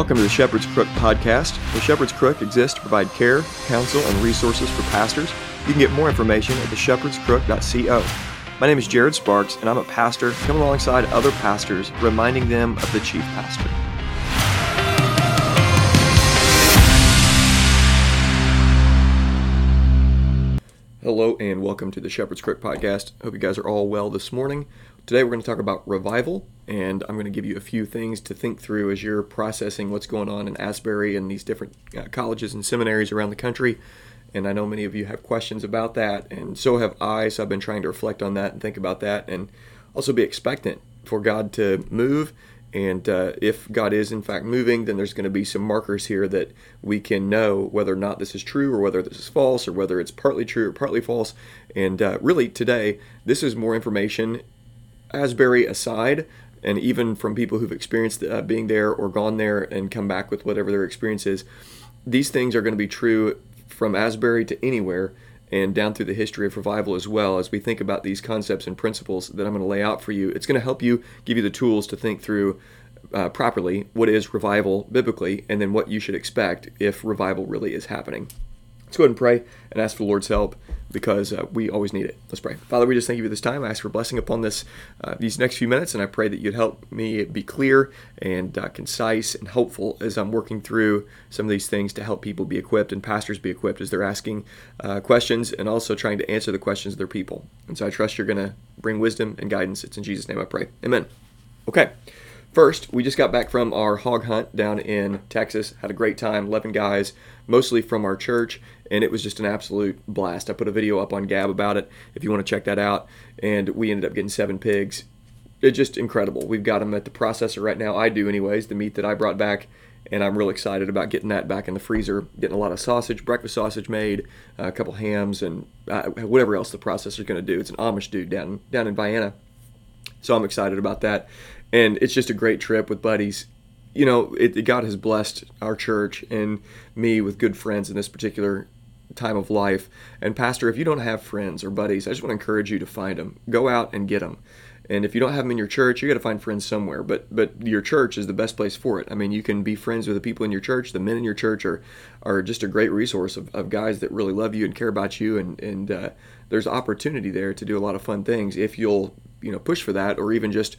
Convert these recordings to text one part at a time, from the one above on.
Welcome to the Shepherd's Crook podcast. The Shepherd's Crook exists to provide care, counsel, and resources for pastors. You can get more information at theshepherdscrook.co. My name is Jared Sparks, and I'm a pastor coming alongside other pastors, reminding them of the chief pastor. Hello, and welcome to the Shepherd's Crook podcast. Hope you guys are all well this morning. Today we're going to talk about revival, and I'm going to give you a few things to think through as you're processing what's going on in Asbury and these different uh, colleges and seminaries around the country. And I know many of you have questions about that, and so have I. So I've been trying to reflect on that and think about that, and also be expectant for God to move. And uh, if God is in fact moving, then there's going to be some markers here that we can know whether or not this is true, or whether this is false, or whether it's partly true or partly false. And uh, really, today, this is more information Asbury aside, and even from people who've experienced uh, being there or gone there and come back with whatever their experience is, these things are going to be true from Asbury to anywhere and down through the history of revival as well as we think about these concepts and principles that I'm going to lay out for you. It's going to help you give you the tools to think through uh, properly what is revival biblically and then what you should expect if revival really is happening. Let's go ahead and pray and ask for the Lord's help because uh, we always need it. Let's pray. Father, we just thank you for this time. I ask for blessing upon this uh, these next few minutes, and I pray that you'd help me be clear and uh, concise and hopeful as I'm working through some of these things to help people be equipped and pastors be equipped as they're asking uh, questions and also trying to answer the questions of their people. And so I trust you're going to bring wisdom and guidance. It's in Jesus' name I pray. Amen. Okay. First, we just got back from our hog hunt down in Texas. Had a great time, 11 guys, mostly from our church, and it was just an absolute blast. I put a video up on Gab about it if you want to check that out. And we ended up getting seven pigs. It's just incredible. We've got them at the processor right now. I do, anyways, the meat that I brought back. And I'm real excited about getting that back in the freezer, getting a lot of sausage, breakfast sausage made, uh, a couple hams, and uh, whatever else the processor's going to do. It's an Amish dude down down in Vienna, so I'm excited about that and it's just a great trip with buddies. You know, it, God has blessed our church and me with good friends in this particular time of life. And pastor, if you don't have friends or buddies, I just want to encourage you to find them. Go out and get them. And if you don't have them in your church, you got to find friends somewhere. But but your church is the best place for it. I mean, you can be friends with the people in your church. The men in your church are are just a great resource of, of guys that really love you and care about you. And and uh, there's opportunity there to do a lot of fun things if you'll you know push for that, or even just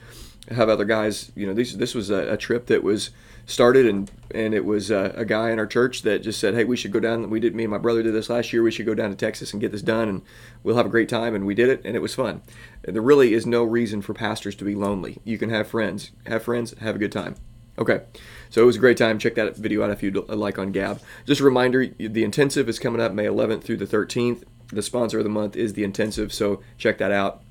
have other guys. You know, this this was a, a trip that was started and and it was a, a, guy in our church that just said, "Hey, we should go down." We did. Me and my brother did this last year. We should go down to Texas and get this done, and we'll have a great time. And we did it, and it was fun. There really is no reason for pastors to be lonely. You can have friends, have friends, have a good time. Okay, so it was a great time. Check that video out if you'd like on Gab. Just a reminder: the intensive is coming up May 11th through the 13th. The sponsor of the month is the intensive, so check that out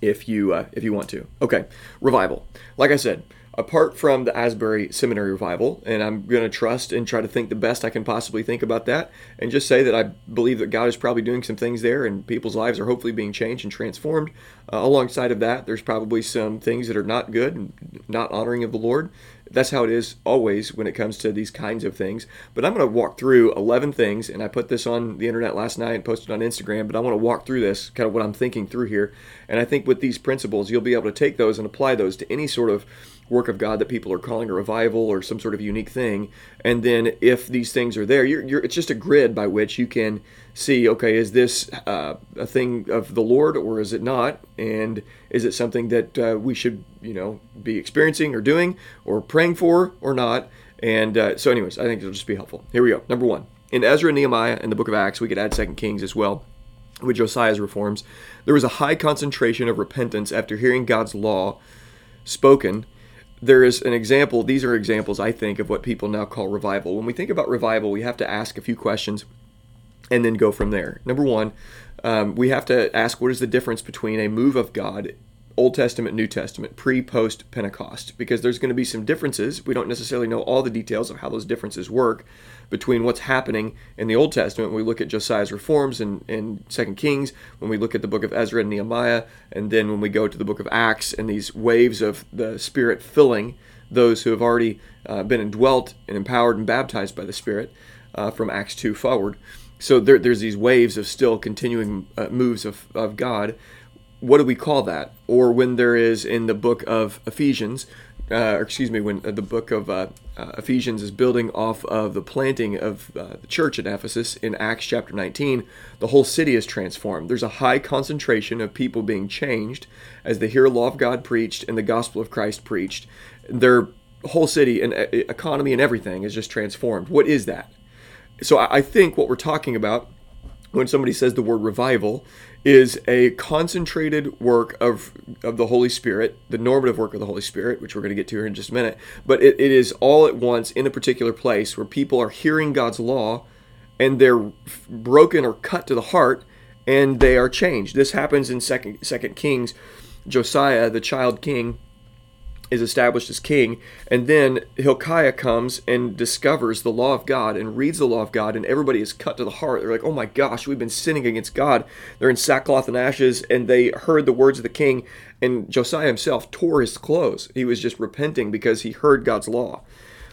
if you uh, if you want to. Okay, revival. Like I said, apart from the Asbury Seminary revival, and I'm going to trust and try to think the best I can possibly think about that, and just say that I believe that God is probably doing some things there, and people's lives are hopefully being changed and transformed. Uh, alongside of that, there's probably some things that are not good and not honoring of the Lord, that's how it is always when it comes to these kinds of things. But I'm going to walk through 11 things, and I put this on the internet last night and posted on Instagram. But I want to walk through this, kind of what I'm thinking through here. And I think with these principles, you'll be able to take those and apply those to any sort of work of God that people are calling a revival or some sort of unique thing. And then if these things are there, you're, you're, it's just a grid by which you can see okay, is this uh, a thing of the Lord or is it not? And is it something that uh, we should, you know, be experiencing or doing or praying for or not? And uh, so, anyways, I think it'll just be helpful. Here we go. Number one. In Ezra and Nehemiah and the book of Acts, we could add Second Kings as well with Josiah's reforms, there was a high concentration of repentance after hearing God's law spoken there is an example, these are examples, I think, of what people now call revival. When we think about revival, we have to ask a few questions and then go from there. Number one, um, we have to ask what is the difference between a move of God, Old Testament, New Testament, pre, post Pentecost, because there's going to be some differences. We don't necessarily know all the details of how those differences work between what's happening in the Old Testament when we look at Josiah's reforms in, in Second Kings, when we look at the book of Ezra and Nehemiah, and then when we go to the book of Acts and these waves of the Spirit filling those who have already uh, been indwelt and empowered and baptized by the Spirit uh, from Acts 2 forward. So there, there's these waves of still continuing uh, moves of, of God. What do we call that? Or when there is in the book of Ephesians, uh, excuse me, when uh, the book of uh, uh, Ephesians is building off of the planting of uh, the church at Ephesus in Acts chapter 19, the whole city is transformed. There's a high concentration of people being changed as they hear the law of God preached and the gospel of Christ preached. Their whole city and economy and everything is just transformed. What is that? So I think what we're talking about when somebody says the word revival is a concentrated work of of the Holy Spirit, the normative work of the Holy Spirit, which we're going to get to here in just a minute. But it, it is all at once in a particular place where people are hearing God's law and they're broken or cut to the heart and they are changed. This happens in second second Kings. Josiah, the child king, is established as king, and then Hilkiah comes and discovers the law of God and reads the law of God, and everybody is cut to the heart. They're like, "Oh my gosh, we've been sinning against God." They're in sackcloth and ashes, and they heard the words of the king. And Josiah himself tore his clothes. He was just repenting because he heard God's law.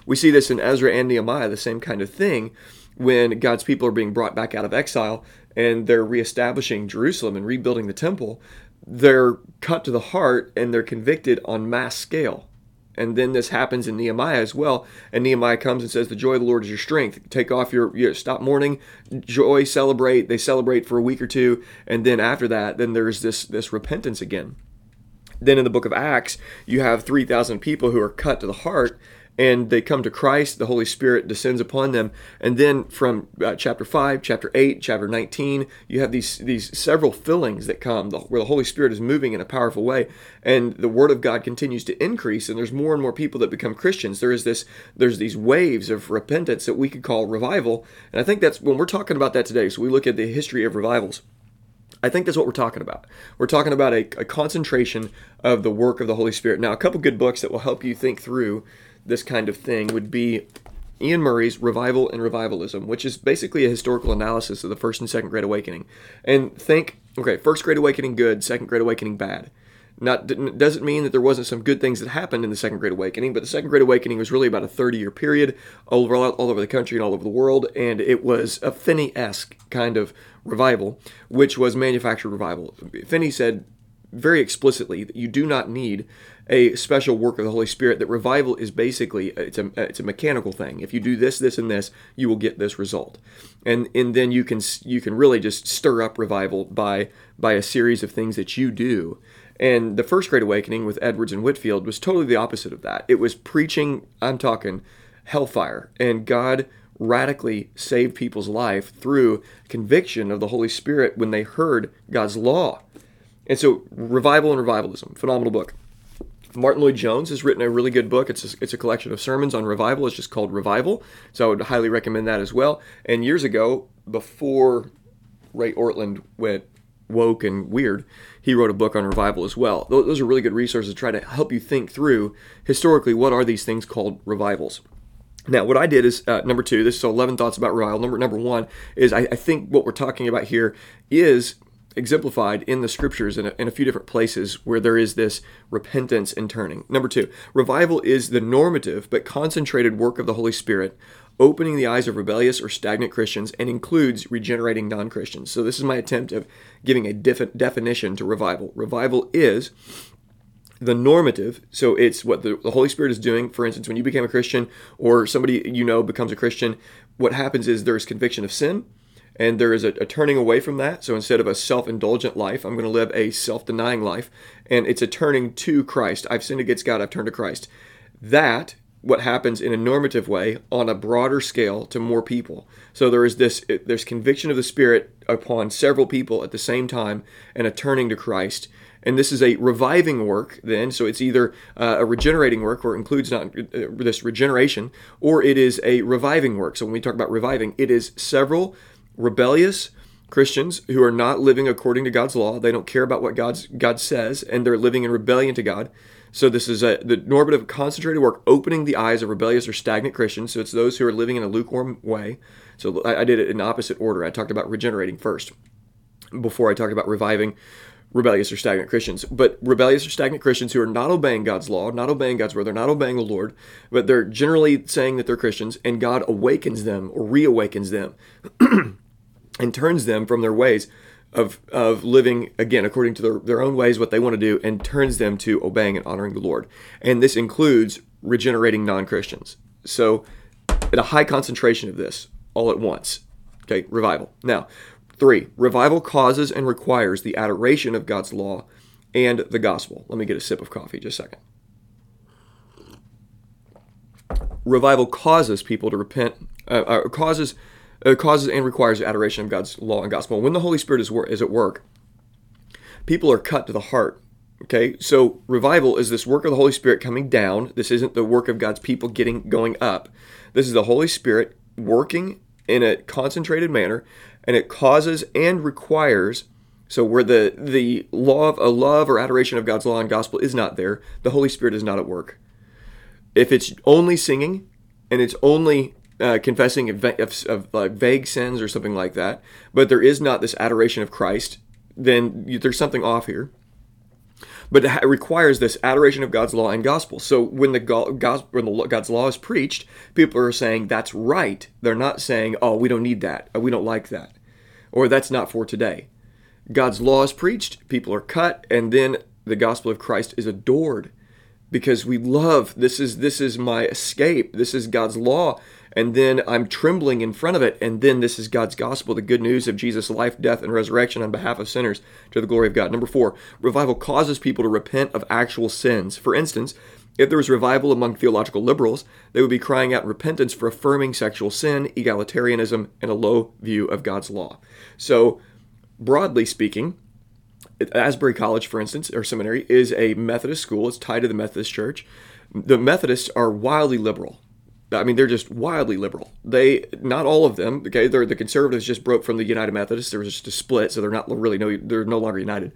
We see this in Ezra and Nehemiah, the same kind of thing, when God's people are being brought back out of exile and they're reestablishing Jerusalem and rebuilding the temple they're cut to the heart and they're convicted on mass scale. And then this happens in Nehemiah as well. And Nehemiah comes and says, "The joy of the Lord is your strength. Take off your, your stop mourning, joy, celebrate." They celebrate for a week or two, and then after that, then there's this this repentance again. Then in the book of Acts, you have three thousand people who are cut to the heart, and they come to Christ, the Holy Spirit descends upon them, and then from uh, chapter five, chapter eight, chapter nineteen, you have these these several fillings that come where the Holy Spirit is moving in a powerful way, and the Word of God continues to increase, and there's more and more people that become Christians. There is this there's these waves of repentance that we could call revival, and I think that's when we're talking about that today. So we look at the history of revivals. I think that's what we're talking about. We're talking about a, a, concentration of the work of the Holy Spirit. Now, a couple good books that will help you think through this kind of thing would be Iain Murray's Revival and Revivalism, which is basically a historical analysis of the First and Second Great Awakening. And think, okay, First Great Awakening good, Second Great Awakening bad. Not doesn't mean that there wasn't some good things that happened in the Second Great Awakening, but the Second Great Awakening was really about a 30-year period all over all over the country and all over the world, and it was a Finney-esque kind of revival, which was manufactured revival. Finney said very explicitly that you do not need a special work of the Holy Spirit. That revival is basically uh, it's a uh, it's a mechanical thing. If you do this, this, and this, you will get this result, and and then you can you can really just stir up revival by by a series of things that you do. And the first Great Awakening with Edwards and Whitefield was totally the opposite of that. It was preaching. I'm talking hellfire, and God radically saved people's life through conviction of the Holy Spirit when they heard God's law. And so, Revival and Revivalism, phenomenal book. Martyn Lloyd-Jones has written a really good book. It's a, it's a collection of sermons on revival. It's just called Revival. So I would highly recommend that as well. And years ago, before Ray Ortlund went woke and weird, he wrote a book on revival as well. Those are really good resources to try to help you think through historically what are these things called revivals. Now, what I did is uh, number two. This is 11 thoughts about revival. Number number one is I, I think what we're talking about here is exemplified in the scriptures in a, in a, few different places where there is this repentance and turning. Number two, revival is the normative but concentrated work of the Holy Spirit, opening the eyes of rebellious or stagnant Christians and includes regenerating non Christians. So, this is my attempt of giving a def- definition to revival. Revival is the normative so it's what the, the holy spirit is doing for instance when you became a christian or somebody you know becomes a christian what happens is there's conviction of sin and there is a, a, turning away from that. So instead of a self indulgent life, I'm going to live a self denying life. And it's a turning to Christ. I've sinned against God, I've turned to Christ. That, what happens in a normative way on a broader scale to more people. So there is this, there's conviction of the Spirit upon several people at the same time and a turning to Christ. And this is a reviving work, then. So it's either uh, a regenerating work, or includes not uh, this regeneration, or it is a reviving work. So when we talk about reviving, it is several rebellious Christians who are not living according to God's law. They don't care about what God's God says, and they're living in rebellion to God. So this is a, the normative concentrated work opening the eyes of rebellious or stagnant Christians. So it's those who are living in a lukewarm way. So I, I did it in opposite order. I talked about regenerating first before I talked about reviving rebellious or stagnant Christians. But rebellious or stagnant Christians who are not obeying God's law, not obeying God's word, they're not obeying the Lord, but they're generally saying that they're Christians, and God awakens them or reawakens them. and turns them from their ways. of, of living, again, according to their, their own ways, what they want to do, and turns them to obeying and honoring the Lord. And this includes regenerating non Christians. So, at a high concentration of this all at once. Okay, revival. Now, three, revival causes and requires the adoration of God's law and the gospel. Let me get a sip of coffee just a second. Revival causes people to repent, uh, uh, causes, uh, causes and requires adoration of God's law and gospel. When the Holy Spirit is, wor- is at work, people are cut to the heart. Okay, so revival is this work of the Holy Spirit coming down. This isn't the work of God's people getting going up. This is the Holy Spirit working in a concentrated manner, and it causes and requires so where the the of a love or adoration of God's law and gospel is not there, the Holy Spirit is not at work. If it's only singing and it's only uh, confessing of, of, of uh, vague sins or something like that, but there is not this adoration of Christ, then you, there's something off here. But it requires this adoration of God's law and gospel. So when the, God, when the God's law is preached, people are saying that's right. They're not saying, "Oh, we don't need that. We don't like that," or "That's not for today." God's law is preached, people are cut, and then the gospel of Christ is adored because we love this is this is my escape. This is God's law and then I'm trembling in front of it and then this is God's gospel, the good news of Jesus' life, death and resurrection on behalf of sinners to the glory of God. Number 4, revival causes people to repent of actual sins. For instance, if there was revival among theological liberals, they would be crying out repentance for affirming sexual sin, egalitarianism, and a low view of God's law. So, broadly speaking, Asbury College, for instance, or seminary, is a Methodist school. It's tied to the Methodist Church. The Methodists are wildly liberal. I mean, they're just wildly liberal. They, not all of them, okay, they're, the conservatives just broke from the United Methodists. There was just a split, so they're not really no, they're no longer united.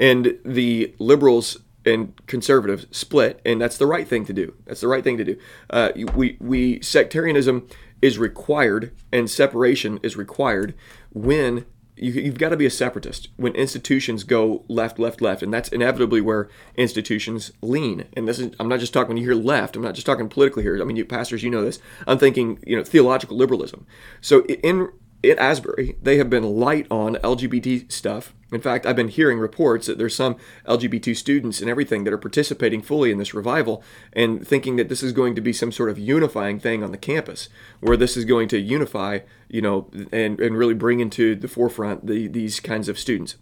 And the liberals and conservatives split, and that's the right thing to do. That's the right thing to do. Uh, we, we sectarianism is required, and separation is required when you, have got to be a separatist when institutions go left, left, left, and that's inevitably where institutions lean. And this is I'm not just talking when you hear left. I'm not just talking politically here. I mean, you pastors, you know this. I'm thinking you know theological liberalism. So in at Asbury, they have been light on LGBT stuff. In fact, I've been hearing reports that there's some LGBT students and everything that are participating fully in this revival and thinking that this is going to be some sort of unifying thing on the campus, where this is going to unify, you know, and, and really bring into the forefront the, these kinds of students.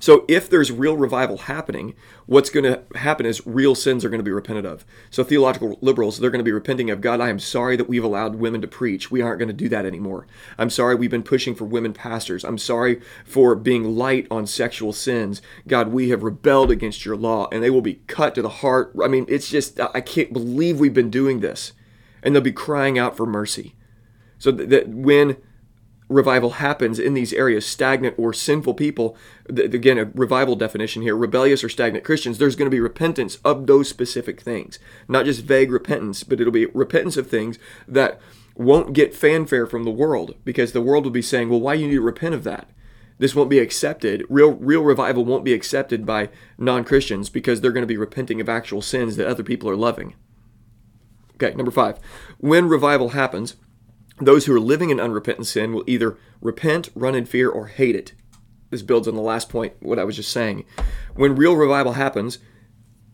So if there's real revival happening, what's going to happen is real sins are going to be repented of. So theological liberals, they're going to be repenting of God, I am sorry that we've allowed women to preach. We aren't going to do that anymore. I'm sorry we've been pushing for women pastors. I'm sorry for being light on sexual sins. God, we have rebelled against your law and they will be cut to the heart. I mean, it's just I can't believe we've been doing this. And they'll be crying out for mercy. So that when revival happens in these areas, stagnant or sinful people, again, a revival definition here, rebellious or stagnant Christians, there's going to be repentance of those specific things. Not just vague repentance, but it'll be repentance of things that won't get fanfare from the world because the world will be saying, well, why do you need to repent of that? This won't be accepted. Real, real revival won't be accepted by non Christians because they're going to be repenting of actual sins that other people are loving. Okay, number five. When revival happens, those who are living in unrepentant sin will either repent, run in fear, or hate it. This builds on the last point, what I was just saying. When real revival happens,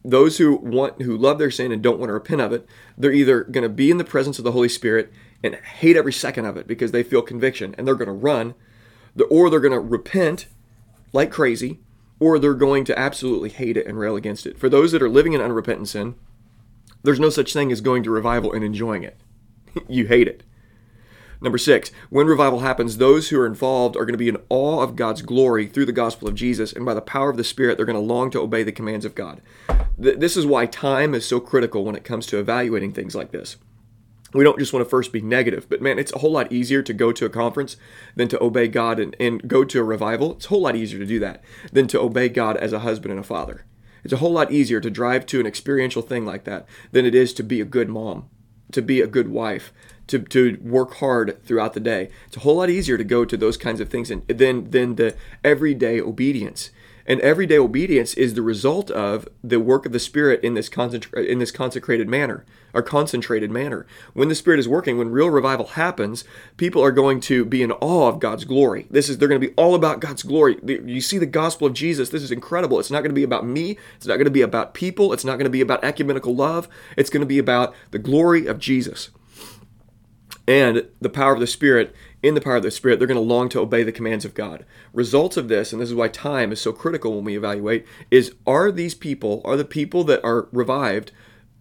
those who want who love their sin and don't want to repent of it, they're either going to be in the presence of the Holy Spirit and hate every second of it because they feel conviction and they're going to run, or they're going to repent like crazy, or they're going to absolutely hate it and rail against it. For those that are living in unrepentant sin, there's no such thing as going to revival and enjoying it. you hate it. Number six, when revival happens, those who are involved are going to be in awe of God's glory through the gospel of Jesus, and by the power of the Spirit, they're going to long to obey the commands of God. This is why time is so critical when it comes to evaluating things like this. We don't just want to first be negative, but man, it's a whole lot easier to go to a conference than to obey God and, and go to a revival. It's a whole lot easier to do that than to obey God as a husband and a father. It's a whole lot easier to drive to an experiential thing like that than it is to be a good mom, to be a good wife, to, to work hard throughout the day. It's a whole lot easier to go to those kinds of things and, than, than the everyday obedience. And everyday obedience is the result of the work of the Spirit in this concentra- in this consecrated manner or concentrated manner. When the Spirit is working, when real revival happens, people are going to be in awe of God's glory. This is they're going to be all about God's glory. You see the gospel of Jesus. This is incredible. It's not going to be about me. It's not going to be about people. It's not going to be about ecumenical love. It's going to be about the glory of Jesus. And the power of the Spirit in the power of the Spirit, they're going to long to obey the commands of God. Results of this, and this is why time is so critical when we evaluate, is are these people, are the people that are revived,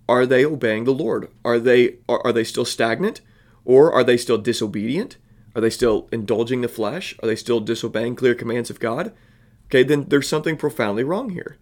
are they obeying the Lord? Are they are, are they still stagnant? Or are they still disobedient? Are they still indulging the flesh? Are they still disobeying clear commands of God? Okay, then there's something profoundly wrong here.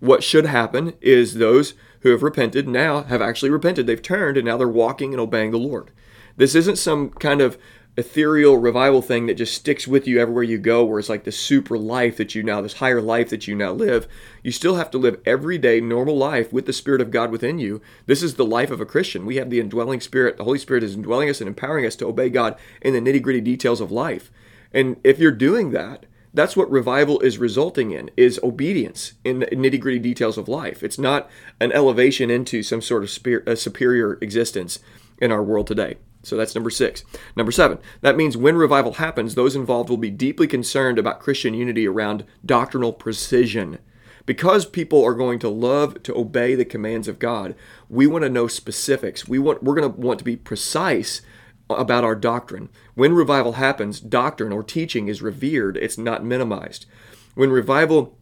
What should happen is those who have repented now have actually repented. They've turned and now they're walking and obeying the Lord. This isn't some kind of ethereal revival thing that just sticks with you everywhere you go, where it's like this super life that you now, this higher life that you now live. You still have to live everyday normal life with the Spirit of God within you. This is the life of a Christian. We have the indwelling Spirit. The Holy Spirit is indwelling us and empowering us to obey God in the nitty gritty details of life. And if you're doing that, that's what revival is resulting in is obedience in the nitty gritty details of life it's not an elevation into some sort of superior existence in our world today so that's number six. Number seven, that means when revival happens, those involved will be deeply concerned about Christian unity around doctrinal precision. Because people are going to love to obey the commands of God, we want to know specifics. We want we're going to want to be precise about our doctrine. When revival happens, doctrine or teaching is revered, it's not minimized. When revival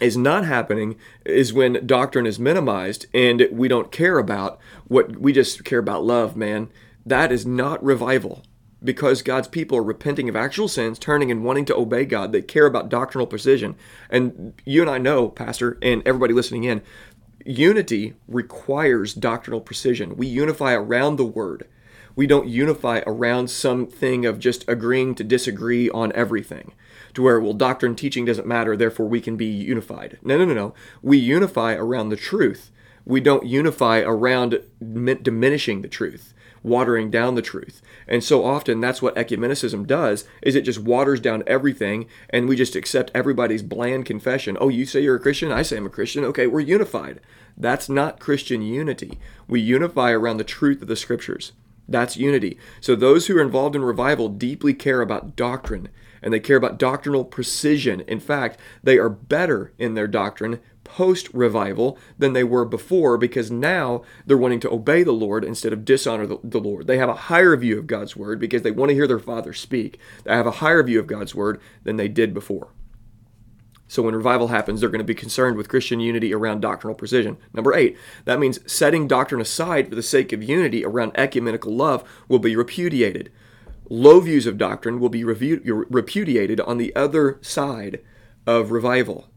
is not happening is when doctrine is minimized and we don't care about what we just care about love, man. That is not revival because God's people are repenting of actual sins, turning and wanting to obey God. They care about doctrinal precision. And you and I know, Pastor, and everybody listening in, unity requires doctrinal precision. We unify around the Word. We don't unify around something of just agreeing to disagree on everything, to where, well, doctrine teaching doesn't matter, therefore we can be unified. No, no, no, no. We unify around the truth. We don't unify around diminishing the truth watering down the truth. And so often that's what ecumenicism does is it just waters down everything and we just accept everybody's bland confession. Oh, you say you're a Christian, I say I'm a Christian. Okay, we're unified. That's not Christian unity. We unify around the truth of the scriptures. That's unity. So those who are involved in revival deeply care about doctrine and they care about doctrinal precision. In fact, they are better in their doctrine post revival than they were before because now they're wanting to obey the Lord instead of dishonor the, the, Lord. They have a higher view of God's word because they want to hear their Father speak. They have a higher view of God's word than they did before. So when revival happens, they're going to be concerned with Christian unity around doctrinal precision. Number eight, that means setting doctrine aside for the sake of unity around ecumenical love will be repudiated. Low views of doctrine will be repudiated on the other side of revival.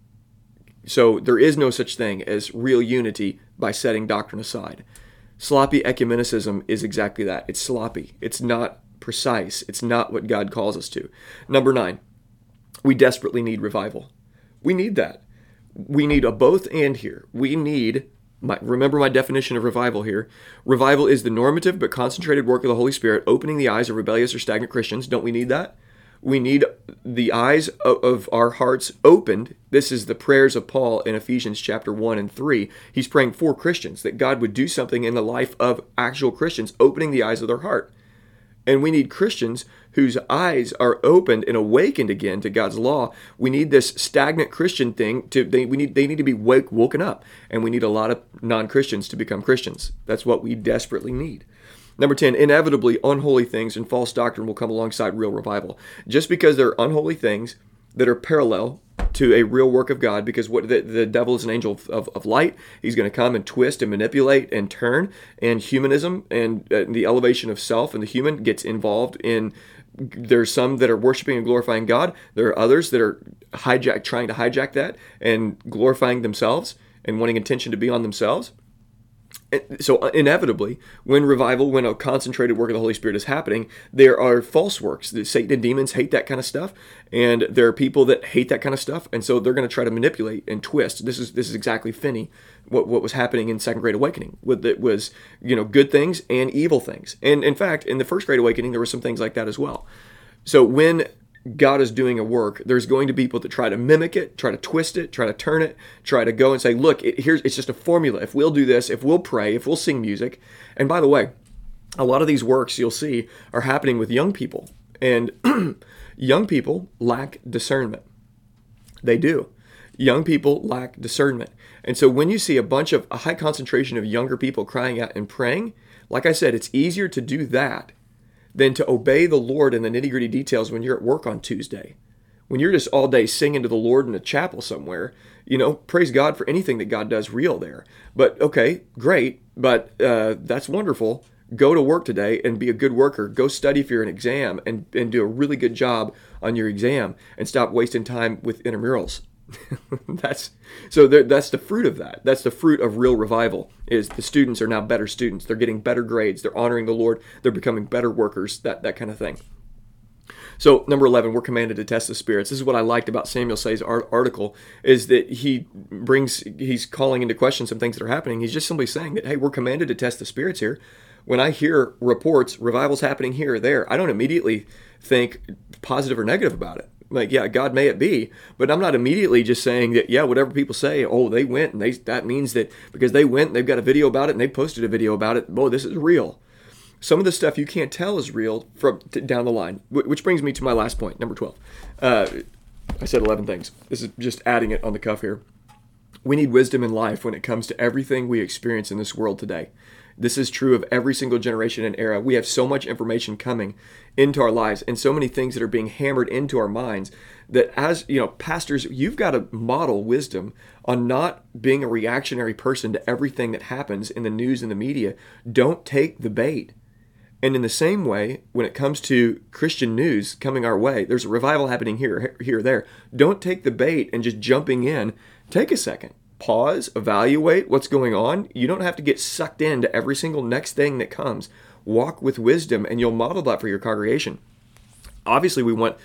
So there is no such thing as real unity by setting doctrine aside. Sloppy ecumenicism is exactly that. It's sloppy. It's not precise. It's not what God calls us to. Number nine, we desperately need revival. We need that. We need a both and here. We need, my, remember my definition of revival here. Revival is the normative but concentrated work of the Holy Spirit opening the eyes of rebellious or stagnant Christians. Don't we need that? We need the eyes of our hearts opened. This is the prayers of Paul in Ephesians chapter 1 and 3. He's praying for Christians that God would do something in the life of actual Christians, opening the eyes of their heart. And we need Christians whose eyes are opened and awakened again to God's law. We need this stagnant Christian thing to they we need they need to be wake, woken up. And we need a lot of non-Christians to become Christians. That's what we desperately need. Number 10, inevitably, unholy things and false doctrine will come alongside real revival. Just because there are unholy things that are parallel to a real work of God, because what the, the devil is an angel of, of, of light. He's going to come and twist and manipulate and turn. And humanism and uh, the elevation of self and the human gets involved in there's some that are worshiping and glorifying God. There are others that are hijack trying to hijack that and glorifying themselves and wanting attention to be on themselves so uh, inevitably when revival when a concentrated work of the holy spirit is happening there are false works. The satan and demons hate that kind of stuff and there are people that hate that kind of stuff and so they're going to try to manipulate and twist. This is this is exactly finney what, what was happening in second great awakening with it was you know good things and evil things. And in fact in the first great awakening there were some things like that as well. So when God is doing a work, there's going to be people that try to mimic it, try to twist it, try to turn it, try to go and say, look, it, here's it's just a formula. If we'll do this, if we'll pray, if we'll sing music, and by the way, a lot of these works you'll see are happening with young people, and young people lack discernment. They do. Young people lack discernment. And so when you see a bunch of a high concentration of younger people crying out and praying, like I said, it's easier to do that than to obey the Lord in the nitty gritty details when you're at work on Tuesday. When you're just all day singing to the Lord in a chapel somewhere, you know, praise God for anything that God does real there. But okay, great, but uh, that's wonderful. Go to work today and be a good worker. Go study for an exam and, and do a really good job on your exam and stop wasting time with intramurals. that's so that's the fruit of that. That's the fruit of real revival. Is the students are now better students. They're getting better grades. They're honoring the Lord. They're becoming better workers. That that kind of thing. So number eleven, we're commanded to test the spirits. This is what I liked about Samuel Sey's article is that he brings he's calling into question some things that are happening. He's just simply saying that hey, we're commanded to test the spirits here. When I hear reports, revivals happening here or there, I don't immediately think positive or negative about it like yeah god may it be but i'm not immediately just saying that yeah whatever people say oh they went and they that means that because they went they've got a video about it and they posted a video about it. Oh this is real. Some of the stuff you can't tell is real from t- down the line which brings me to my last point number 12 uh, i said 11 things. This is just adding it on the cuff here. We need wisdom in life when it comes to everything we experience in this world today this is true of every single generation and era. We have so much information coming into our lives and so many things that are being hammered into our minds that as, you know, pastors, you've got to model wisdom on not being a reactionary person to everything that happens in the news and the media. Don't take the bait. And in the same way, when it comes to Christian news coming our way, there's a revival happening here, here, there. Don't take the bait and just jumping in. Take a second pause, evaluate what's going on. You don't have to get sucked into every single next thing that comes. Walk with wisdom, and you'll model that for your congregation. Obviously, we want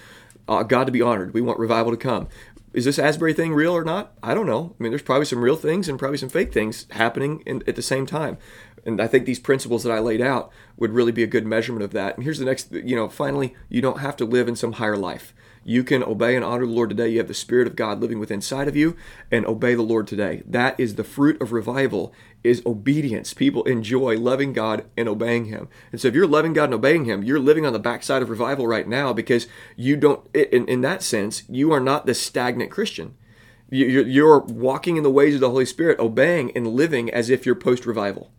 uh, God to be honored. We want revival to come. Is this Asbury thing real or not? I don't know. I mean, there's probably some real things and probably some fake things happening in, at the same time. And I think these principles that I laid out would really be a good measurement of that. And here's the next, you know, finally, you don't have to live in some higher life. You can obey and honor the Lord today. You have the Spirit of God living within inside of you and obey the Lord today. That is the fruit of revival is obedience. People enjoy loving God and obeying Him. And so if you're loving God and obeying Him, you're living on the backside of revival right now because you don't, in, in that sense, you are not the stagnant Christian. You're walking in the ways of the Holy Spirit, obeying and living as if you're post revival.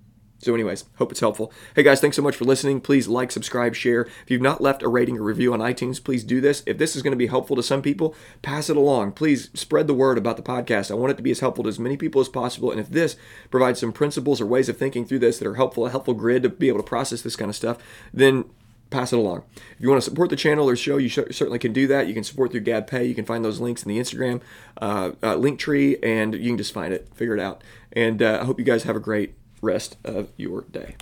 So, anyways, hope it's helpful. Hey guys, thanks so much for listening. Please like, subscribe, share. If you've not left a rating or review on iTunes, please do this. If this is going to be helpful to some people, pass it along. Please spread the word about the podcast. I want it to be as helpful to as many people as possible. And if this provides some principles or ways of thinking through this that are helpful, a helpful grid to be able to process this kind of stuff, then pass it along. If you want to support the channel or show, you sh- certainly can do that. You can support through Gab Pay. You can find those links in the Instagram uh, uh, link tree, and you can just find it, figure it out. And uh, I hope you guys have a great rest of your day.